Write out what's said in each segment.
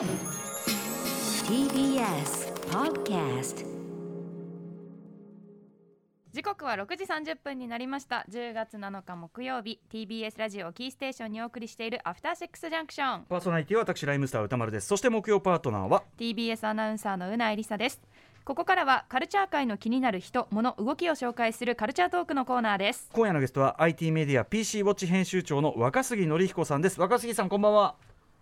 TBS Podcast 時刻は6時30分になりました。10月7日木曜日。TBS ラジオキーステーションにお送りしているアフターシックスジャンクションパーソナリティは私ライムスター歌丸です。そして木曜パートナーは？TBS アナウンサーのうなえりさです。ここからはカルチャー界の気になる人物動きを紹介するカルチャートークのコーナーです。今夜のゲストは IT メディア PC ウォッチ編集長の若杉則彦さんです。若杉さんこんばんは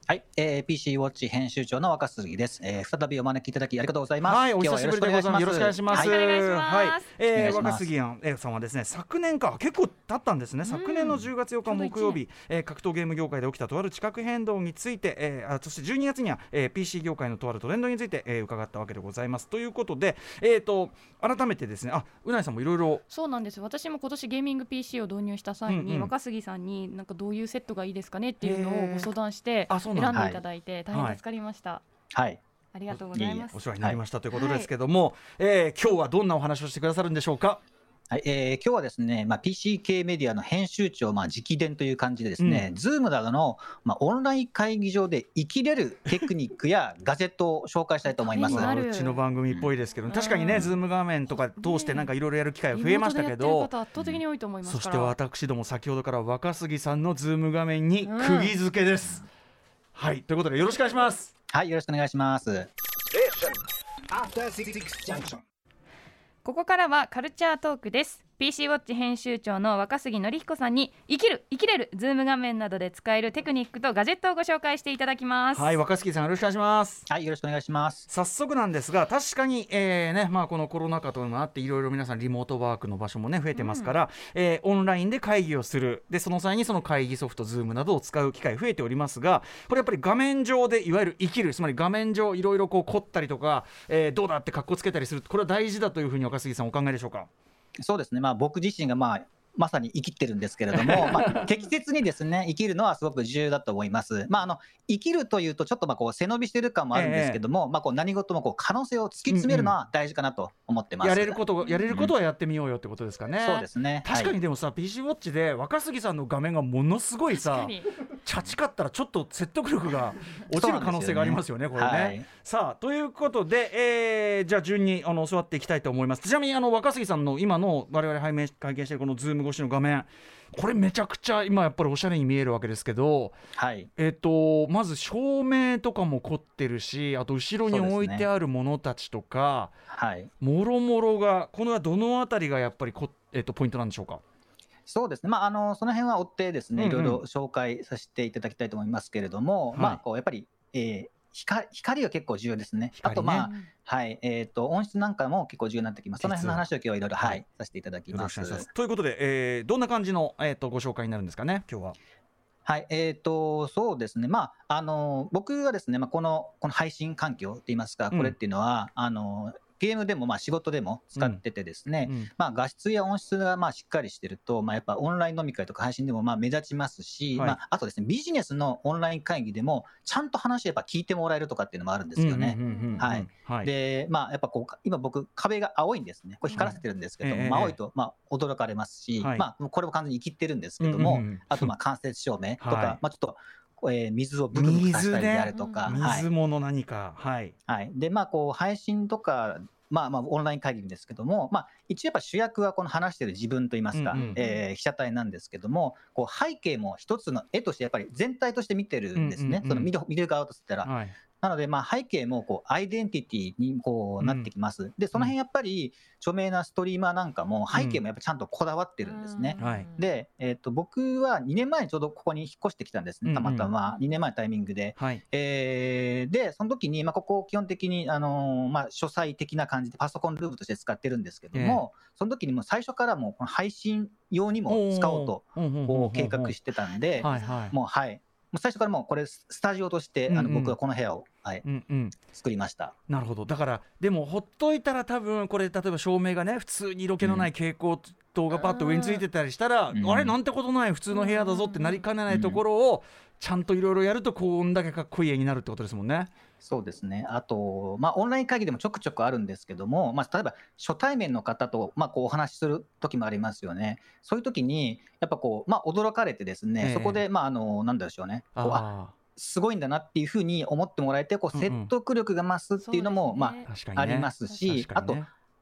はい、えー、PC ウォッチ編集長の若杉です、えー。再びお招きいただきありがとうございます。はいお久しぶりでございます。よろしくお願いします、はいお願いします。はい。えー若杉さんはですね。昨年か。結構経ったんですね、昨年の10月8日木曜日、えー格闘ゲーム業界で起きたとある地殻変動について、えーあそして12月には、えー PC 業界のとあるトレンドについて、えー伺ったわけでございます。ということでえっ、と改めてですね。あうないさんもいろいろ。そうなんです。私も今年ゲーミング PC を導入した際に、うんうん。若杉さんになんかどういうセットがいいですかねっていうのをご相談してあそうなんだ選んでいただいて大変助かりました、はい、ありがとうございます。お世話になりましたということですけども、えー今日はどんなお話をしてくださるんでしょうか？はい、えー、今日はですね、まあ PC 系メディアの編集長まあ直伝という感じでですね、 Zoom などのまあオンライン会議上でイキれるテクニックや ガジェットを紹介したいと思います。うちの番組っぽいですけど、うん。確かにね、 Zoom 画面とか通してなんかいろいろやる機会が増えましたけど圧倒的に多いと思いますそして私ども先ほどから若杉さんの Zoom 画面に釘付けです、はいということでよろしくお願いしますはい、よろしくお願いします。After Six Junction. ここからはカルチャートークです PC ウォッチ編集長の若杉紀彦さんにイキるイキれる Zoom 画面などで使えるテクニックとガジェットをご紹介していただきます。はい若杉さんよろしくお願いします。はい、よろしくお願いします。早速なんですが確かに、えーねまあ、このコロナ禍というのもあっていろいろ皆さんリモートワークの場所もね増えてますから、えーオンラインで会議をする。でその際にその会議ソフト Zoom などを使う機会増えておりますがこれやっぱり画面上でいわゆる生きるつまり画面上いろいろこう凝ったりとか、えーどうだって格好つけたりするこれは大事だというふうに若杉さんお考えでしょうか？そうですね、まあ僕自身がまあまさに生きてるんですけれども、まあ、適切にですね生きるのはすごく重要だと思います。まあ、あの生きるというと、ちょっとまあこう背伸びしてる感もあるんですけども、まあ、こう何事もこう可能性を突き詰めるのは大事かなと思ってます。やれることやれることはやってみようよってことですかね。そうですね。確かはいにでもさ、PC ウォッチで若杉さんの画面がものすごいさチャチかったらちょっと説得力が 落ちる可能性がありますよねこれね。はいさあということで、えーじゃあ順にあの教わっていきたいと思いますちなみにあの若杉さんの今の我々拝見拝見しているこのズーム越しの画面。これめちゃくちゃ今やっぱりおしゃれに見えるわけですけど、はい。えっとまず照明とかも凝ってるしあと後ろに置いてあるものたちとか、はい。もろもろがこのはどのあたりがやっぱりこ、えっとポイントなんでしょうか？そうですね、まあ、あのその辺は追ってですね、うんうん。いろいろ紹介させていただきたいと思いますけれども、はい。まあ、こうやっぱり、えー光光が結構重要ですね。光ねあと、まあはいえー、と音質なんかも結構重要になってきます。その辺の話を今日はいろいろ、はいはい、させていただきます。ます。ということで、えーどんな感じの、えー、とご紹介になるんですかね今日は。はい、えっ、と、そうですね。まあ、あの、僕はですね、まあ、この、この配信環境って言いますか、うんこれっていうのは、あの、ゲームでも、まあ、仕事でも使っててですね、うんまあ、画質や音質が、まあ、しっかりしてると、まあ、やっぱオンライン飲み会とか配信でも、まあ、目立ちますし、はい。まあ、あとですね、ビジネスのオンライン会議でも、ちゃんと話やっぱ聞いてもらえるとかっていうのもあるんですよね。で、まあ、やっぱこう、今僕、壁が青いんですね。これ光らせてるんですけども、はいええまあ、青いと、まあ、驚かれますし、はい。まあ、これも完全に生きってるんですけども、うんうんうん。あと、まあ、間接照明とか、はい。まあ、ちょっと、えー水をブクブクさせたりであるとか、水はい水物何か、はい。はい。で、まあ、こう、配信とか、まあまあ、オンライン会議ですけども、まあ、一応やっぱ主役はこの話してる自分といいますか、うんうんえー被写体なんですけども、こう背景も一つの絵としてやっぱり全体として見てるんですね。その見る見る側としたら。はい。なので、まあ、背景もこうアイデンティティにこうなってきます。で、その辺やっぱり著名なストリーマーなんかも背景もやっぱちゃんとこだわってるんですね。はいで、えっと僕は2年前にちょうどここに引っ越してきたんですね、たまたま、2年前のタイミングで。はい。えーで、その時に、まあ、ここを基本的に、あのーまあ、書斎的な感じでパソコンルームとして使ってるんですけども、その時にもう最初からもうこの配信用にも使おうとこう計画してたんで、はいはい。もうはい。もう最初からもうこれスタジオとして、あの僕はこの部屋を、はい、うんうん。作りました。なるほどだからでもほっといたら多分これ例えば照明がね普通に色気のない蛍光灯がパッと上についてたりしたら、うんあれなんてことない普通の部屋だぞってなりかねないところをちゃんといろいろやるとこんだけかっこいい絵になるってことですもんね。そうですね。あと、まあ、オンライン会議でもちょくちょくあるんですけども、まあ、例えば初対面の方と、まあ、こうお話しする時もありますよね。そういう時に、やっぱこう、まあ、驚かれてですね、ええそこで、まあ、あの、なんでしょうね。こうああすごいんだなっていうふうに思ってもらえてこう説得力が増すっていうのも、まあ、ありますし、あと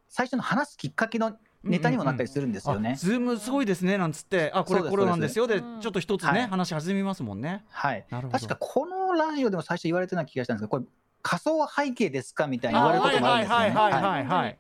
最初の話すきっかけのネタにもなったりするんですよね。あズームすごいですねなんつって。あこれこれなんですよ。でちょっと一つね、はい。話弾みますもんね。はい。なるほど。確かこのラジオでも最初言われてた気がしたんですけどこれ仮想背景ですかみたいに言われることもあるんですよね。はいはいはいはいはいはい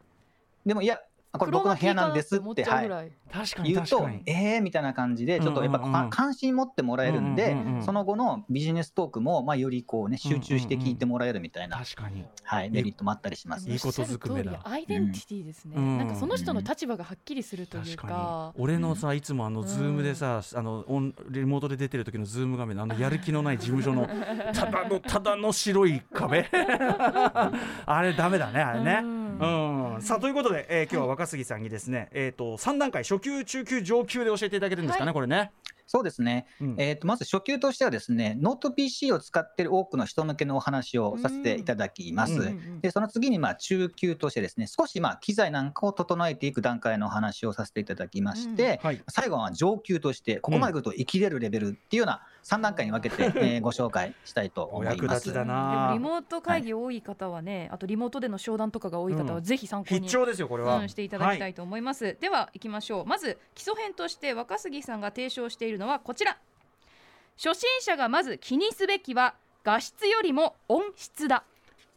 でもいやこれ僕の部屋なんですって、はい、確かに言うとえーみたいな感じでちょっとやっぱうんうんうんか関心持ってもらえるんで、うんうんうんその後のビジネストークもまあよりこうね集中して聞いてもらえるみたいな、確かに。はい、メリットもあったりします。いいことずくめだ。アイデンティティですね、うん。なんかその人の立場がはっきりするという確か俺のさいつもあのうんズームでさ、あのオンリモートで出てる時のズーム画面のあのやる気のない事務所の ただのただの白い壁。あれダメだねあれね。うん。うん、さあということで、えー今日は若杉さんにですね、えー、と3段階初級中級上級で教えていただけるんですかね、はい。これね。そうですね、うん。えー、とまず初級としてはですねノート PC を使っている多くの人向けのお話をさせていただきます。うんうんうんでその次にまあ中級としてですね少しまあ機材なんかを整えていく段階のお話をさせていただきまして、はい。最後は上級としてここまで来るとイキれるレベルっていうような3段階に分けて、えーご紹介したいと思いお役ます。立ちだでもなリモート会議多い方はね、あとリモートでの商談とかが多い方はうん。ぜひ参考に、必聴ですよこれは、うん、していただきたいと思います、では行きましょう。まず基礎編として若杉さんが提唱しているのはこちら。初心者がまず気にすべきは画質よりも音質だ。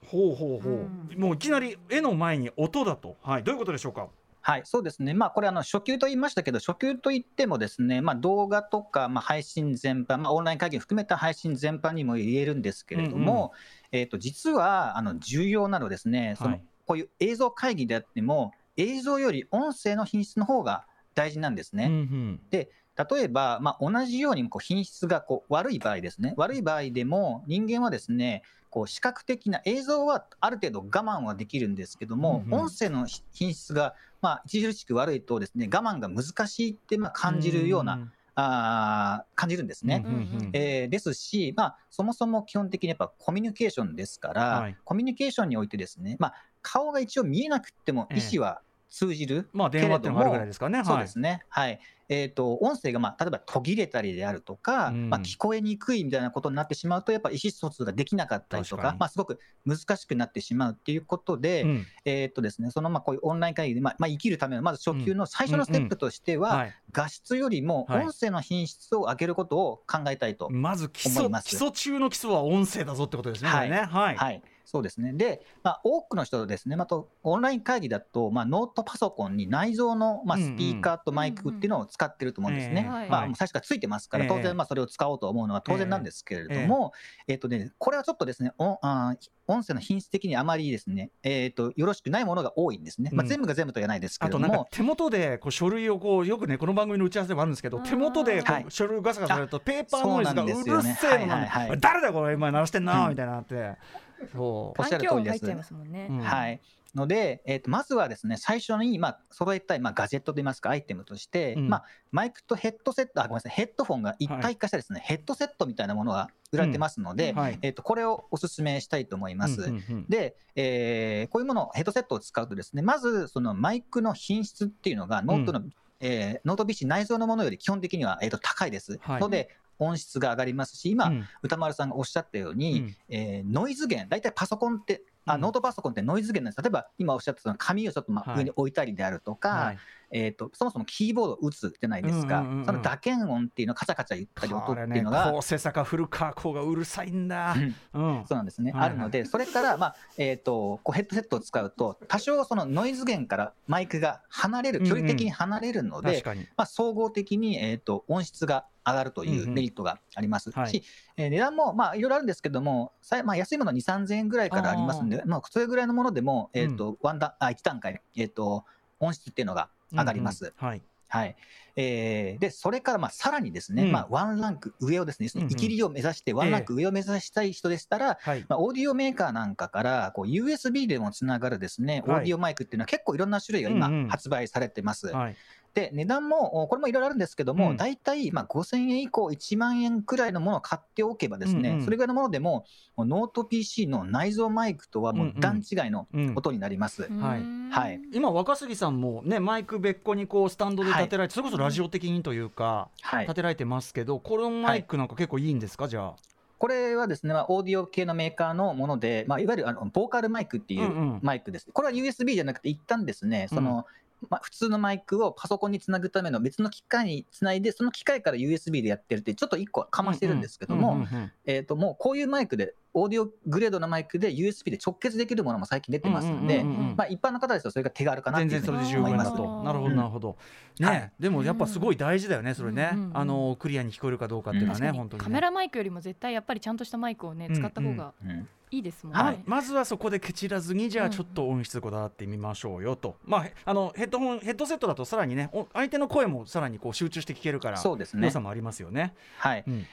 ほうほうほう、うんもういきなり絵の前に音だと、はい、どういうことでしょうか？はい、そうですね、まあ、これあの、初級と言いましたけど、初級といってもですね、まあ、動画とか、まあ、配信全般、まあ、オンライン会議を含めた配信全般にも言えるんですけれども、えー、と実はあの重要なのはですね、そのはいこういう映像会議であっても、映像より音声の品質の方が大事なんですね。うんうん例えば、まあ、同じようにこう品質がこう悪い場合ですね、悪い場合でも、人間はですね、こう視覚的な映像はある程度我慢はできるんですけども、うんうん音声の品質がまあ著しく悪いとですね、我慢が難しいってまあ感じるような、あー感じるんですね。うんうんうん。えーですし、まあ、そもそも基本的にやっぱコミュニケーションですから、はい。コミュニケーションにおいてですね、まあ、顔が一応見えなくってもええ。意思は通じる、まあ電話っていうのがあるぐらいですかね。そうですね。はい。えっ、と、音声が、まあ、例えば途切れたりであるとか、うんまあ、聞こえにくいみたいなことになってしまうと、やっぱ意思疎通ができなかったりとか、まあ、すごく難しくなってしまうっていうことで、うんえっ、とですね、その、まあ、こういうオンライン会議で、まあ、まあ、生きるための、まず初級の最初のステップとしては、はい、画質よりもはい音声の品質を上げることを考えたいと。まず基礎思います基礎中の基礎は音声だぞってことですね。はいねはい。はい、そうですね。で、まあ、多くの人ですね、またオンライン会議だと、まあ、ノートパソコンに内蔵の、まあ、スピーカーとマイクっていうのを使ってると思うんですね。まあ、最初からついてますから、ええ。当然、まあ、それを使おうと思うのは当然なんですけれども、えっ、とね、これはちょっとですね、おあー音声の品質的にあまりですね、えっ、と、よろしくないものが多いんですね。まあ、うん。全部が全部とは言わないですけども、となんか手元でこう書類をこうよくねこの番組の打ち合わせでもあるんですけど手元でこはい。う書類をガサガサやるとペーパーノイズがうるせえのはい誰だこれ今鳴らしてんなうんみたいなって。そおっしゃる通りです。ね、うん。はい。ので、えー、とまずはですね、最初に、まあ、揃えたい、まあ、ガジェットといいますか、アイテムとして、うん。まあ、マイクとヘッドセット、あ、ごめんなさい、ヘッドフォンが一体化したですね、ヘッドセットみたいなものが売られてますので、うん。はい。えー、とこれをお勧めしたいと思います。うんうんうん。で、えーこういうもの、ヘッドセットを使うとですね、まず、そのマイクの品質っていうのが、ノートの、えーノート PC 内蔵のものより基本的には、えー、と高いです。はい。ので、音質が上がりますし、今、うん。歌丸さんがおっしゃったように、うん。えーノイズ源、大体パソコンって、あうん。ノートパソコンってノイズ源なんです。例えば今おっしゃった紙をちょっとま上に置いたりであるとか、はい。えー、とそもそもキーボードを打つじゃないですか、うんうんうんうん。その打鍵音っていうの、カチャカチャ言ったり音っていうのが、高瀬坂古川校がうるさいんだ。うん。うん。そうなんですね、はいはい。あるので、それから、まあえー、とこうヘッドセットを使うと、多少そのノイズ源からマイクが離れる、距離的に離れるので、まあ、総合的に、えー、と音質が上がるというメリットがあります。し、はい。えー値段もまあいろいろあるんですけども、まあ、安いものは2、3000円ぐらいからありますんで、まあ、それぐらいのものでも、えーとワンダあ1段階、えー、と音質っていうのが上がります。うんうんはい。はい。えーでそれからまあさらにですね、うん。まあ、ワンランク上をですね、うんうん。生きりを目指して、ワンランク上を目指したい人でしたら、はい。まあ、オーディオメーカーなんかからこう USB でもつながるですね、オはい。ーディオマイクっていうのは結構いろんな種類が今発売されてます。はいで、値段も、おこれもいろいろあるんですけども、うん。大体、まあ、5000円以降、1万円くらいのものを買っておけばですね、うんうん。それぐらいのものでも、ノート PC の内蔵マイクとはもう段違いのうん。音になります。はい。はい。今若杉さんもねマイク別個にこうスタンドで立てられて、それこそラジオ的にというか、はい。立。てられてますけどこのマイクなんか結構いいんですか？じゃあ。これはですね、まあ、オーディオ系のメーカーのもので、まあ、いわゆるあのボーカルマイクっていんうんうマイクです。これは USB じゃなくて、一旦ですね、その、まあ、普通のマイクをパソコンにつなぐための別の機械につないで、その機械から USB でやってるって、ちょっと一個かましてるんですけども、えっ、と、もうこういうマイクで、オーディオグレードのマイクで USB で直結できるものも最近出てますんでまあ、一般の方ですとそれが手軽かなって全然それで十分思います。だと。なるほど、うんなるほど。ね、はいでもやっぱすごい大事だよね、それね。あのクリアに聞こえるかどうかっていうのはね、本当に、ね。カメラマイクよりも絶対やっぱりちゃんとしたマイクをねうん使った方がうんいいですもんね、ままずはそこでケチらずにじゃうんあちょっと音質こだわってみましょうよと、まあへあのヘッドホンヘッドセットだとさらにねお相手の声もさらにこう集中して聞けるからそうですね。良さもありますよね。はい。うん。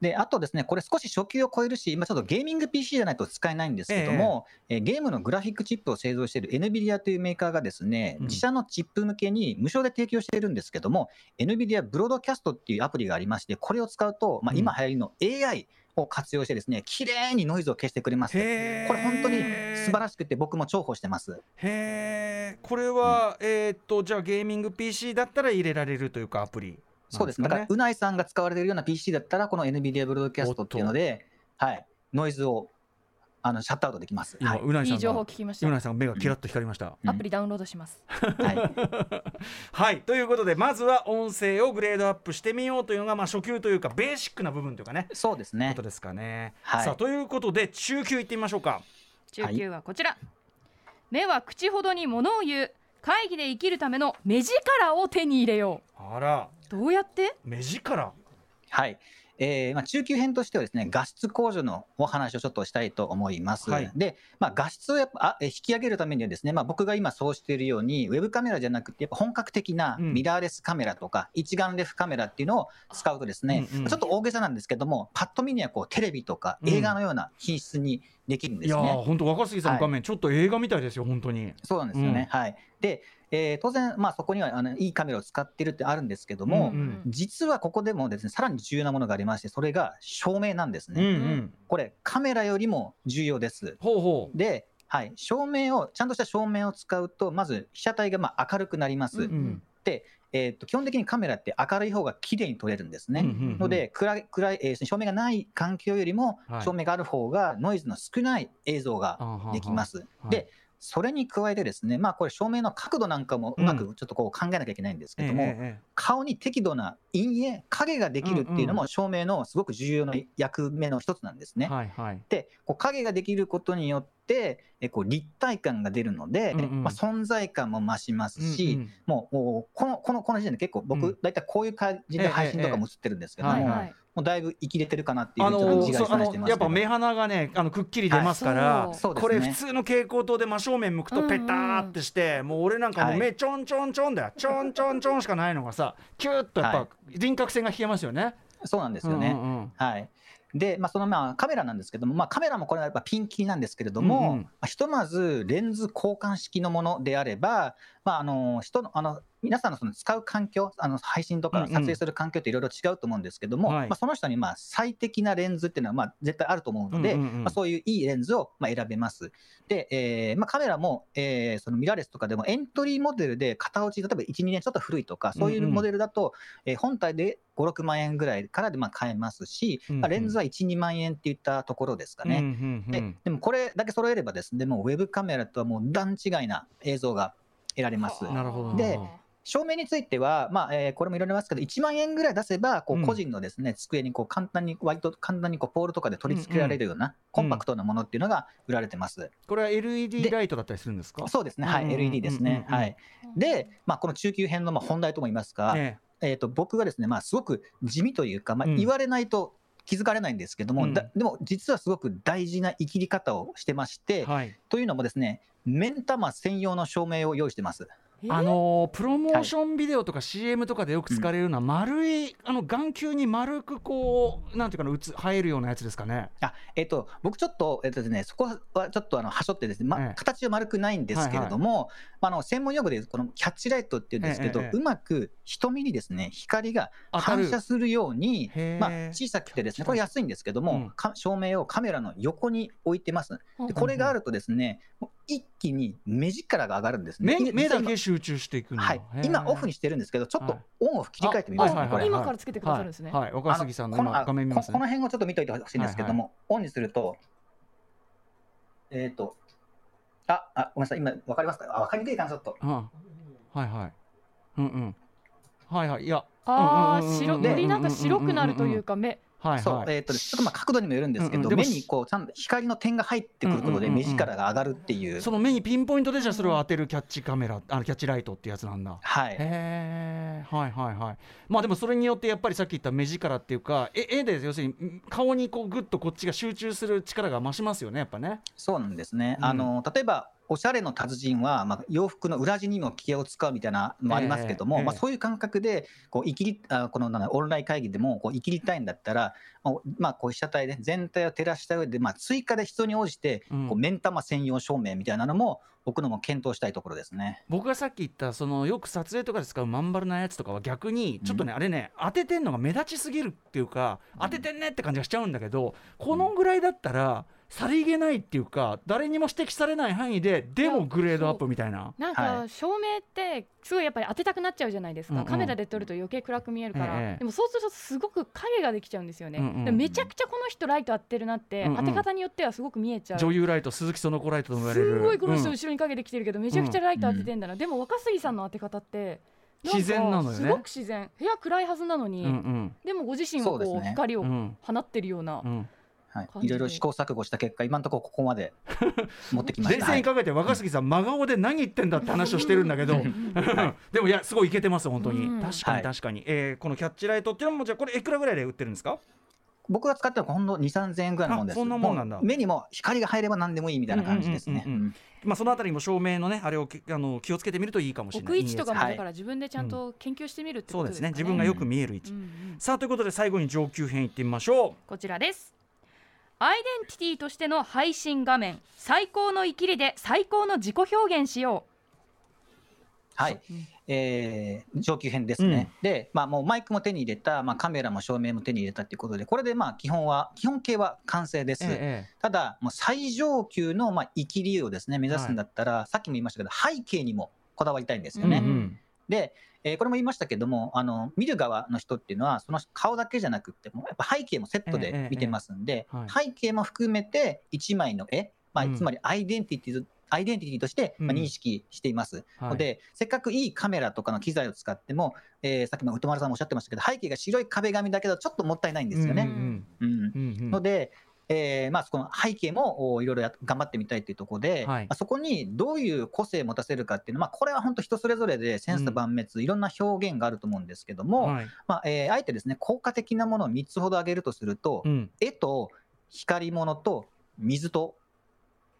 で、あとですね、これ少し初級を超えるし、今ちょっとゲーミング PC じゃないと使えないんですけども、えーゲームのグラフィックチップを製造している NVIDIA というメーカーがですね、うん。自社のチップ向けに無償で提供しているんですけども、NVIDIA ブロードキャストっていうアプリがありまして、これを使うと、まあ、うん。今流行りの AI を活用してですね、綺麗にノイズを消してくれます。これ本当に素晴らしくて僕も重宝してます。へえこれは、えーっとじゃあゲーミング PC だったら入れられるというかアプリそうです。だから、うないさんが使われているような PC だったら、この NVIDIA ブロードキャストっていうので、はい、ノイズをあのシャットアウトできます。今、はい。うないさんいい情報が聞きました。うないさんが目がキラッと光りました。うん。アプリダウンロードします、はい。はい。ということでまずは音声をグレードアップしてみようというのが、まあ、初級というかベーシックな部分というかね。そうですね。こと。ですかね。はい。さあということで中級いってみましょうか。中級はこちら、目は口ほどに物を言う。会議で生きるための目力を手に入れよあら。うどうやって？目力。はい。えーまあ、中級編としてはですね、画質向上のお話をちょっとしたいと思います。はい。で、まあ、画質をやっぱあえ引き上げるためにはですね、まあ、僕が今そうしているように、ウェブカメラじゃなくて、やっぱ本格的なうん。ミラーレスカメラとか、一眼レフカメラっていうのを使うとですね、うんうん。ちょっと大げさなんですけども、パッと見にはこうテレビとかうん。映画のような品質にできるんでいやーすね。本当若杉さんの画面、ちょっと映画みたいですよ本当に。そうなんですよね。はい。で、えー当然、まあ、そこにはあのいいカメラを使ってるってあるんですけども、うんうん実はここでもですね、さらに重要なものがありまして、それが照明なんですうんね。うん。これ、カメラよりも重要です。ほうほう。で、はい、照明を、ちゃんとした照明を使うと、まず被写体がまあ明るくなります。うんうんえー、と基本的にカメラって明るい方が綺麗に撮れるんですね。うんうんうんので暗い暗い、えー照明がない環境よりもはい照明がある方がノイズの少ない映像ができます。はいでそれに加えてですね、まあ、これ照明の角度なんかもうまくちょっとこう考えなきゃいけないんですけども、えええ顔に適度な陰影影ができるっていうのも照明のすごく重要な役目の一つなんですね。えはいはい。でこう影ができることによってえこう立体感が出るので、うんうん。まあ、存在感も増しますし、うんうん。もうこのこのこの時点で結構僕、うん。大体こういう感じで配信とかも映ってるんですけども、ええええ。はいもうだいぶ生きれてるかなっていうあのやっぱ目鼻がねあのくっきり出ますから、はい。ね。これ普通の蛍光灯で真正面向くとペターってして、もう俺なんかもうはい。目ちょんちょんちょんだよ。ちょんちょんちょんしかないのがさキューッとやっはぱ輪郭線が引けますよね。そうなんですよね。うんうんうん。はいで、まあ、そのまあカメラなんですけども、まあ、カメラもこれはやっぱピンキリなんですけれども、うんうん。まあひとまずレンズ交換式のものであれば、まあ、あの人のあの皆さんのその使う環境あの配信とうんうん。か撮影する環境っていろいろ違うと思うんですけども、はい。まあ、その人にまあ最適なレンズっていうのはまあ絶対あると思うので、うんうんうんまあ、そういういいレンズをまあ選べます。で、えーまあ、カメラも、えーそのミラーレスとかでもエントリーモデルで型落ち例えば1、2年ちょっと古いとかそういうモデルだと、えー本体で5、6万円ぐらいからでまあ買えますし、うんうん。まあ、レンズは1、2万円っていったところですかね。うんうんうでん。でもこれだけ揃えればですね、もうウェブカメラとはもう段違いな映像が得られます。なるほどで照明については、まあえーこれもいろいろありますけど、1万円ぐらい出せば、こうん。う個人のですね、机にこう簡単に、割と簡単にこうポールとかで取り付けられるような、コンパクトなものっていうのが売られてます。これは LED でライトだったりするんですか？そうですね、はい、うんうんうんうん。LED ですね。はい。で、まあ、この中級編のまあ本題とも言いますか、ええー、と僕がですね、まあ、すごく地味というか、まあ、うん。言われないと気づかれないんですけども、うん。だでも実はすごく大事な生きり方をしてまして、えはい。というのもですね、目ん玉専用の照明を用意してます。あのープロモーションビデオとか CM とかでよく使われるような丸い、あの眼球に丸くこうなんていうかな映入えるようなやつですかね？あえっと僕ちょっと,、えっとですね、そこはちょっとあのはしょってですね、まええ形は丸くないんですけれども、まあ、あの専門用語でいうこのキャッチライトっていうんですけど、え。うまく瞳にですね光が反射するようにまあ、小さくてですねこれ安いんですけども、うん。か照明をカメラの横に置いてます。でこれがあるとですね、もう一気に目力が上がるんですね。目目だけ今集中していくはい、今オフにしてるんですけど、ちょっとはい。オンオフ切り替えてみますね、これ。今からつけてくださるんですね。はい、はい、若杉さんの画面見ますね。このこの辺をちょっと見といてほしいんですけども、オンにすると、えっ、と、あ、あ、ごめんなさい、今、わかりますか？あ、わかりにくいかな、ちょっと。うん。はいはい。うんうん。はいはい。いや。ああ、白、でよりなんか白くなるというか、目。そうはい。は、いえっ、と、ちょっとまあ角度にもよるんですけど、うんうん目にこう、ちゃんと光の点が入ってくることで、うんうんうん。うん目力が上がるっていう。その目にピンポイントでじゃあそれを当てるキャッチカメラあのキャッチライトってやつなんだ。はい。へえはいはいはい。まあでもそれによってやっぱりさっき言った目力っていうかえ絵で要するにん顔にこうグッとこっちが集中する力が増しますよねやっぱね。そうなんですね。うん。あの例えばおしゃれの達人は、まあ、洋服の裏地にも気を使うみたいなのもありますけども、ええまあ、そういう感覚でこう生きりあこのなオンライン会議でもこう生きりたいんだったら、まあまあ、こう被写体で全体を照らした上で、まあ、追加で必要に応じてうん。こう目ん玉専用照明みたいなのも置くのも検討したいところですね。僕がさっき言ったそのよく撮影とかで使うまん丸なやつとかは逆にちょっとね、あれね当ててんのが目立ちすぎるっていうか当ててんねって感じがしちゃうんだけどこのぐらいだったらさりげないっていうか誰にも指摘されない範囲ででもグレードアップみたいな。なんはか照明ってすごいやっぱり当てたくなっちゃうじゃないですか、うんうん。カメラで撮ると余計暗く見えるから、ええ。でもそうするとすごく影ができちゃうんですよね、うんうんでもめちゃくちゃこの人ライト当てるなって、うんうん当て方によってはすごく見えちゃう。女優ライト鈴木その子ライトとも言われるすごいこの人うん後ろに影できてるけど、めちゃくちゃライト当ててんだな、でも若杉さんの当て方って自然なのよね。すごく自然。部屋暗いはずなのに、うんうん。でもご自身はこう光をうん。放ってるような、うんはい。いろいろ試行錯誤した結果今のところここまで 持ってきました。はい冷静に考えて若杉さん真顔で何言ってんだって話をしてるんだけど。でもいやすごいいけてます本当に。うん。確かはい。に確かに。えーこのキャッチライトっていうのもじゃあこれいくらぐらいで売ってるんですか？僕が使ってるのはほんの2、3000円ぐらいのもんです。あそんなもんなんだ。う目にも光が入れば何でもいいみたいな感じですね。まあそのあたりも照明のねあれをきあの気をつけてみるといいかもしれない。置く位置とかもはいだから自分でちゃんと研究してみるってそうでね。ことですすかね。自分がよく見える位置、さあということで最後に上級編いってみましょこちらですアイデンティティとしての配信画面最高の生きりで最高の自己表現しよはい、う。ん。えー上級編ですね。で、まあ、もうマイクも手に入れた、まあ、カメラも照明も手に入れたということで、これでまあ基本は、基本形は完成です。う、えただ、もう最上級のまあ生きりをですね目指すんだったら、さっきも言いましたけど、背景にもこだわりたいんですよね。うんうん。で、えーこれも言いましたけども、あの見る側の人っていうのは、その顔だけじゃなくっても、やっぱ背景もセットで見てますんで、背景も含めて1枚の絵、まあうん。つまりアイデンティティアイデンティティとして認識しています。はい。ので、せっかくいいカメラとかの機材を使っても、えーさっきも歌丸さんもおっしゃってましたけど、背景が白い壁紙だけど、ちょっともったいないんですよね。うん。うん。うんうん。ので、えーまあ、そこの背景もおいろいろや頑張ってみたいというところで、はい。まあ、そこにどういう個性を持たせるかっていうのは、まあ、これは本当人それぞれで千差万別、いろんな表現があると思うんですけども、はい。まあえーあえてですね効果的なものを3つほど挙げるとすると、うん。絵と光物と水と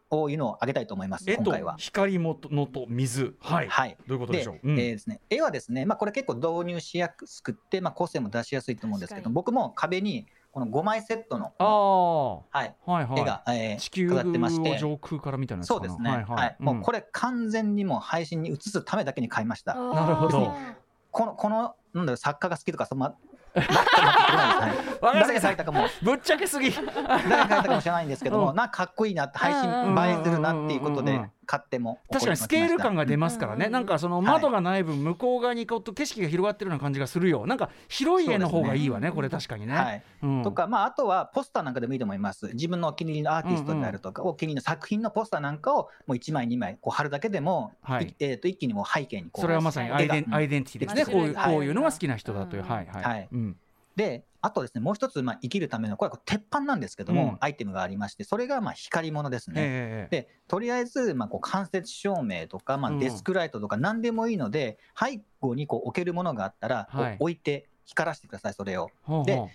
こういうのを挙げたいと思います、今回は。光もとのと水。はい、はい。どういうことででしょう、うん。えーですね、絵はですね、まあ、これ結構導入しやすくって、まあ、個性も出しやすいと思うんですけど、僕も壁にこの5枚セットの、はい、はいはい。絵が、えー地球飾ってまして。を上空から見たいなやつか。なそうですね、はいもうこれ完全にもう配信に移すためだけに買いました。なるほど。あこのこのなんだろう作家が好きとかそんな 誰が書いたかも。ぶっちゃけすぎ。誰が書いたかもしれないんですけども、うん。なんかかっこいいなって配信映えするなっていうことでうんうんうん買っても確かにスケール感が出ますからね、うん。なんかその窓がない分向こう側にこうと景色が広がってるような感じがするよ。なんか広い絵の方がいいわねねこれ確かにね、はい、うん。とか、まあ、あとはポスターなんかでもいいと思います。自分のお気に入りのアーティストであるとか、お気に入りの作品のポスターなんかをもう1枚2枚こう貼るだけでも、はい。いえー、と一気にもう背景にこうそれはまさにアイデン絵がアイデンティティですね。こういうはいこういうのが好きな人だという、うん。はいはい、はい。うんであとですねもう一つまあ生きるためのこれ鉄板なんですけども、うん。アイテムがありましてそれがまあ光物ですね。ええでとりあえずまあこう間接照明とか、まあ、うん。デスクライトとか何でもいいので、背後にこう置けるものがあったら、はい。置いて光らせてくださいそれを。でほう。ほ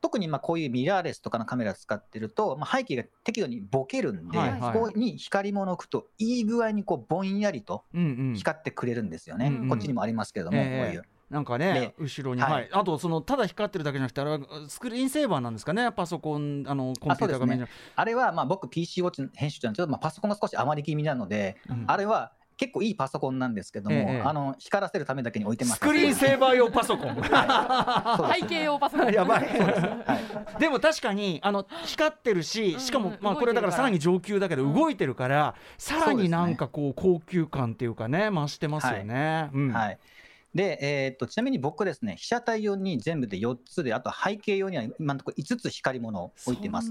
特にまあこういうミラーレスとかのカメラ使ってると、まあ、背景が適度にボケるんで、はいはい。そこに光物を置くといい具合にこうぼんやりとううんうん。光ってくれるんですよね、うんこっちにもありますけども、ええ。こういう。なんかねで後ろに、はい。はい、あとそのただ光ってるだけじゃなくてあれはスクリーンセーバーなんですかねパソコンあのコンピューター画面じゃ、あれはまあ僕 PC ウォッチの編集長なんですけど、まあ、パソコンが少し余り気味なので、うん。あれは結構いいパソコンなんですけども、ええあの光らせるためだけに置いてます。スクリーンセーバー用パソコン。背景用パソコン。やばい。はい。でも確かにあの光ってるししかもうん。まあこれだからさらに上級だけど動いてるからさらになんかこう高級感っていうかね増してますよね。うん。はいで、えーっとちなみに僕ですね被写体用に全部で4つであと背景用には今のところ5つ光り物を置いてます。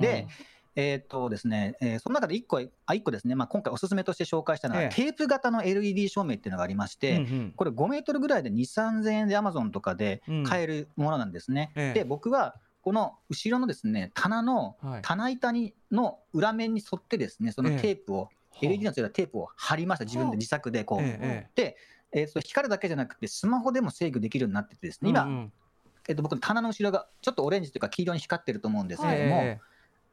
でえーっとですね、えーその中で1個あ1個ですね、まあ、今回おすすめとして紹介したのは、ええ。テープ型の LED 照明っていうのがありまして、うんうん。これ5メートルぐらいで2、3000円で Amazon とかでうん。買えるものなんですね。ええ。で、僕はこの後ろのですね棚のはい。棚板にの裏面に沿ってですねそのええテープを、LED のついたテープを貼りました、自分で自作でこう。ええで、えーそれ光るだけじゃなくて、スマホでも制御できるようになっててですね、今、うんうん。えっと僕の棚の後ろがちょっとオレンジというか黄色に光ってると思うんですけれども、ええ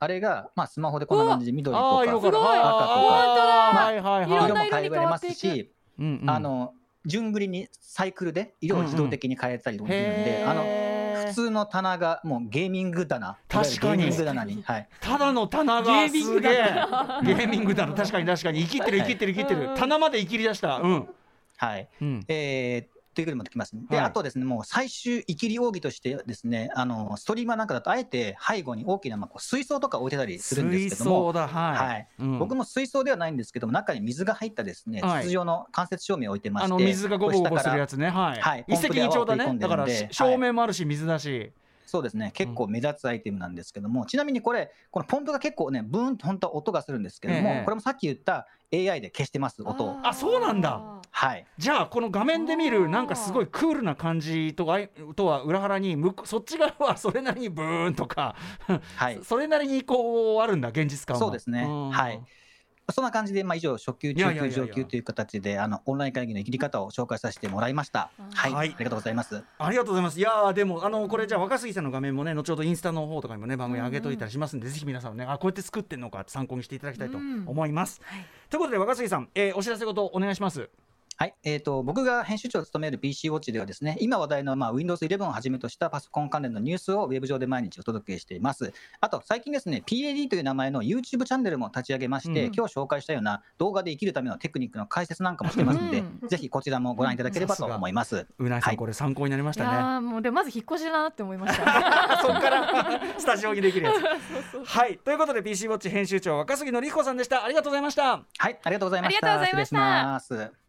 あれが、まあ、スマホでこんな感じで緑とか赤とかあーはいはいはい。いろんな色も変えられますし、うんうん。あの順繰りにサイクルで色を自動的に変えたりとかできるんで、へーあの普通の棚がもうゲーミング棚。確かに。いわゆるゲーミング棚に、はい、ただの棚がゲーミングすげえ。ゲーミング棚。確かに確かに。生きてる生きてる生きてる。うんうん棚まで生きり出した。うんはい。うん。えーということもできます、ではい。あとですねもう最終イキリ奥義としてですねあのストリーマーなんかだとあえて背後に大きなまあこう水槽とか置いてたりするんですけども水槽だ。はい。はい。うん。僕も水槽ではないんですけども中に水が入ったですねはい。筒状の間接照明を置いてましてあの水がゴボゴボするやつつね。はい、はい。一石二鳥だね。だからはい。照明もあるし水だし、そうですね。結構目立つアイテムなんですけども、ちなみにこれこのポンプが結構ねブーンと本当は音がするんですけども、ええ。これもさっき言った AI で消してます音を。あそうなんだ。はい。じゃあこの画面で見るなんかすごいクールな感じとはとは裏腹に向そっち側はそれなりにブーンとか、はい。それなりにこうあるんだ現実感は。そうですね。ん。はいそんな感じで、まあ、以上初級中級上級という形であのオンライン会議の生きり方を紹介させてもらいました。はい、はい。ありがとうございます。ありがとうございます。いやーでもあのこれじゃあ若杉さんの画面もね後ほどインスタの方とかにもね番組上げといたりしますんで、ぜひ皆さんねあこうやって作ってんのかって参考にしていただきたいとうん。思います。はい。ということで若杉さん、えーお知らせことお願いします。はい、えー、と僕が編集長を務める PC ウォッチではですね今話題の、まあ、Windows 11をはじめとしたパソコン関連のニュースをウェブ上で毎日お届けしています。あと最近ですね PAD という名前の YouTube チャンネルも立ち上げまして、うん。今日紹介したような動画で生きるためのテクニックの解説なんかもしてますので、うん。ぜひこちらもご覧いただければと思います、うなぎさん、はい。これ参考になりましたね。ーもうでまず引っ越しだなって思いました。そっから。スタジオにできるやつ。はい。ということで PC ウォッチ編集長若杉のり彦さんでした。ありがとうございました。はいありがとうございました。ありがとうございました。失礼します